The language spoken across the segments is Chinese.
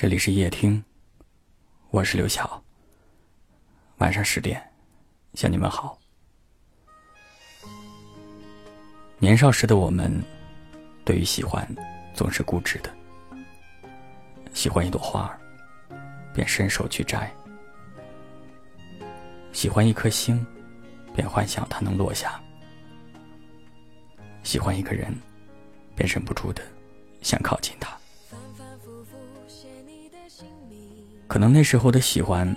这里是夜听，我是刘晓。晚上十点，向你们好。年少时的我们，对于喜欢总是固执的，喜欢一朵花，便伸手去摘；喜欢一颗星，便幻想它能落下；喜欢一个人，便忍不住的想靠近他。可能那时候的喜欢，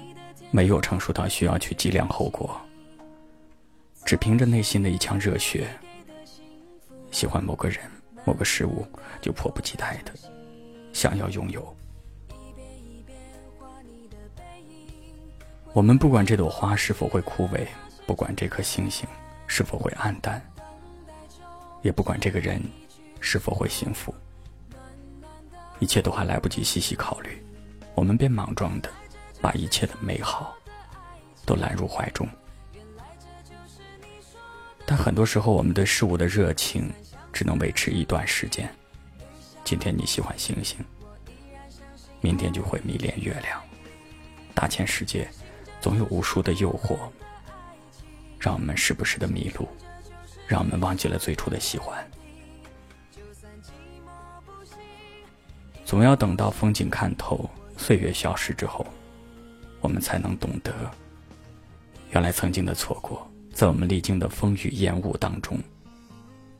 没有成熟到需要去计量后果，只凭着内心的一腔热血，喜欢某个人、某个事物，就迫不及待的想要拥有。我们不管这朵花是否会枯萎，不管这颗星星是否会暗淡，也不管这个人是否会幸福，一切都还来不及细细考虑。我们便莽撞的把一切的美好都揽入怀中，但很多时候，我们对事物的热情只能维持一段时间。今天你喜欢星星，明天就会迷恋月亮。大千世界，总有无数的诱惑，让我们时不时的迷路，让我们忘记了最初的喜欢。总要等到风景看透。岁月消失之后，我们才能懂得，原来曾经的错过，在我们历经的风雨烟雾当中，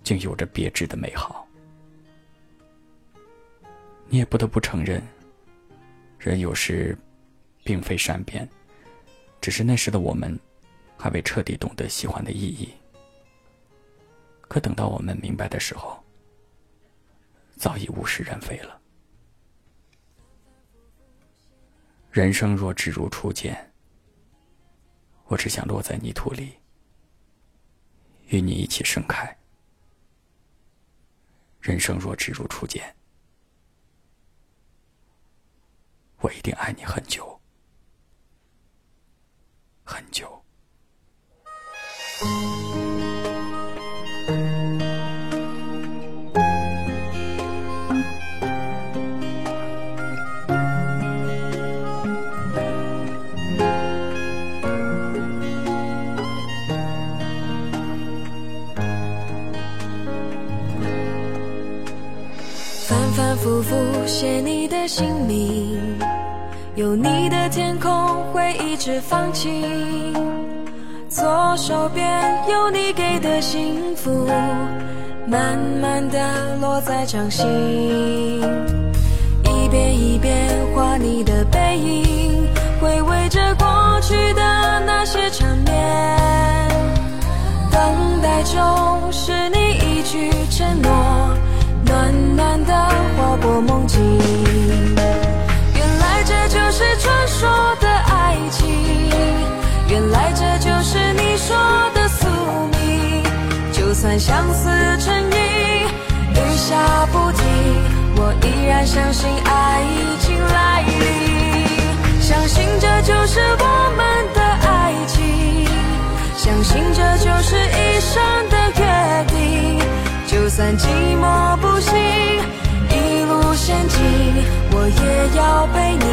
竟有着别致的美好。你也不得不承认，人有时并非善变，只是那时的我们还未彻底懂得喜欢的意义。可等到我们明白的时候，早已物是人非了。人生若只如初见，我只想落在泥土里，与你一起盛开。人生若只如初见，我一定爱你很久，很久。反反复复写你的姓名，有你的天空会一直放晴，左手边有你给的幸福，慢慢的落在掌心，一遍一遍画你的背影，回味着过去的那些场相思成瘾，雨下不停，我依然相信爱已经来临，相信这就是我们的爱情，相信这就是一生的约定。就算寂寞不行，一路险境，我也要陪你，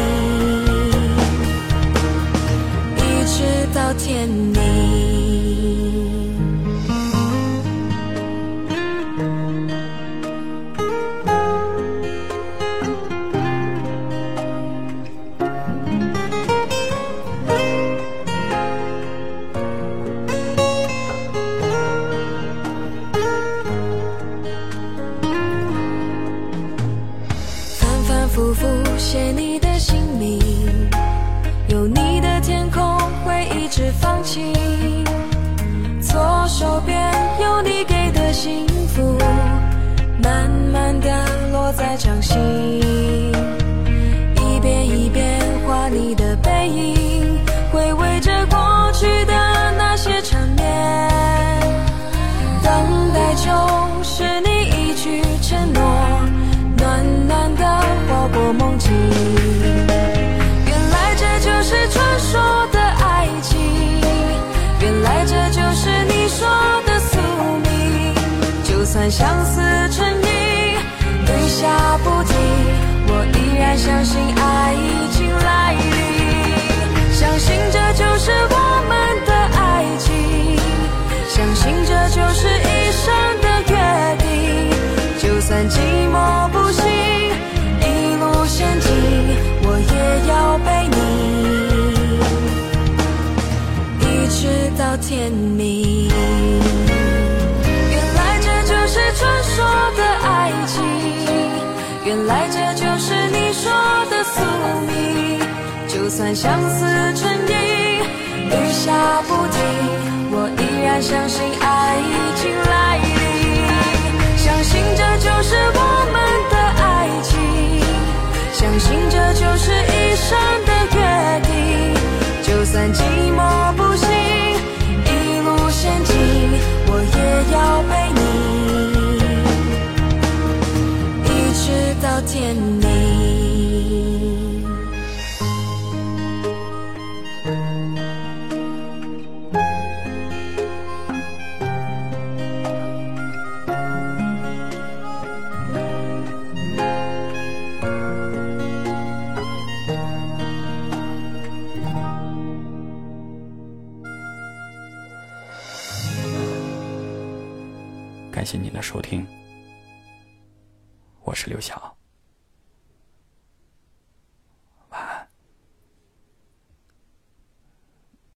到天明。原来这就是传说的爱情，原来这就是你说的宿命。就算相思成瘾，雨下不停，我依然相信爱已经来临。相信这就是我们的爱情，相信这就是一生的约定。就算寂寞。要陪你，一直到天明。感谢您的收听，我是刘晓。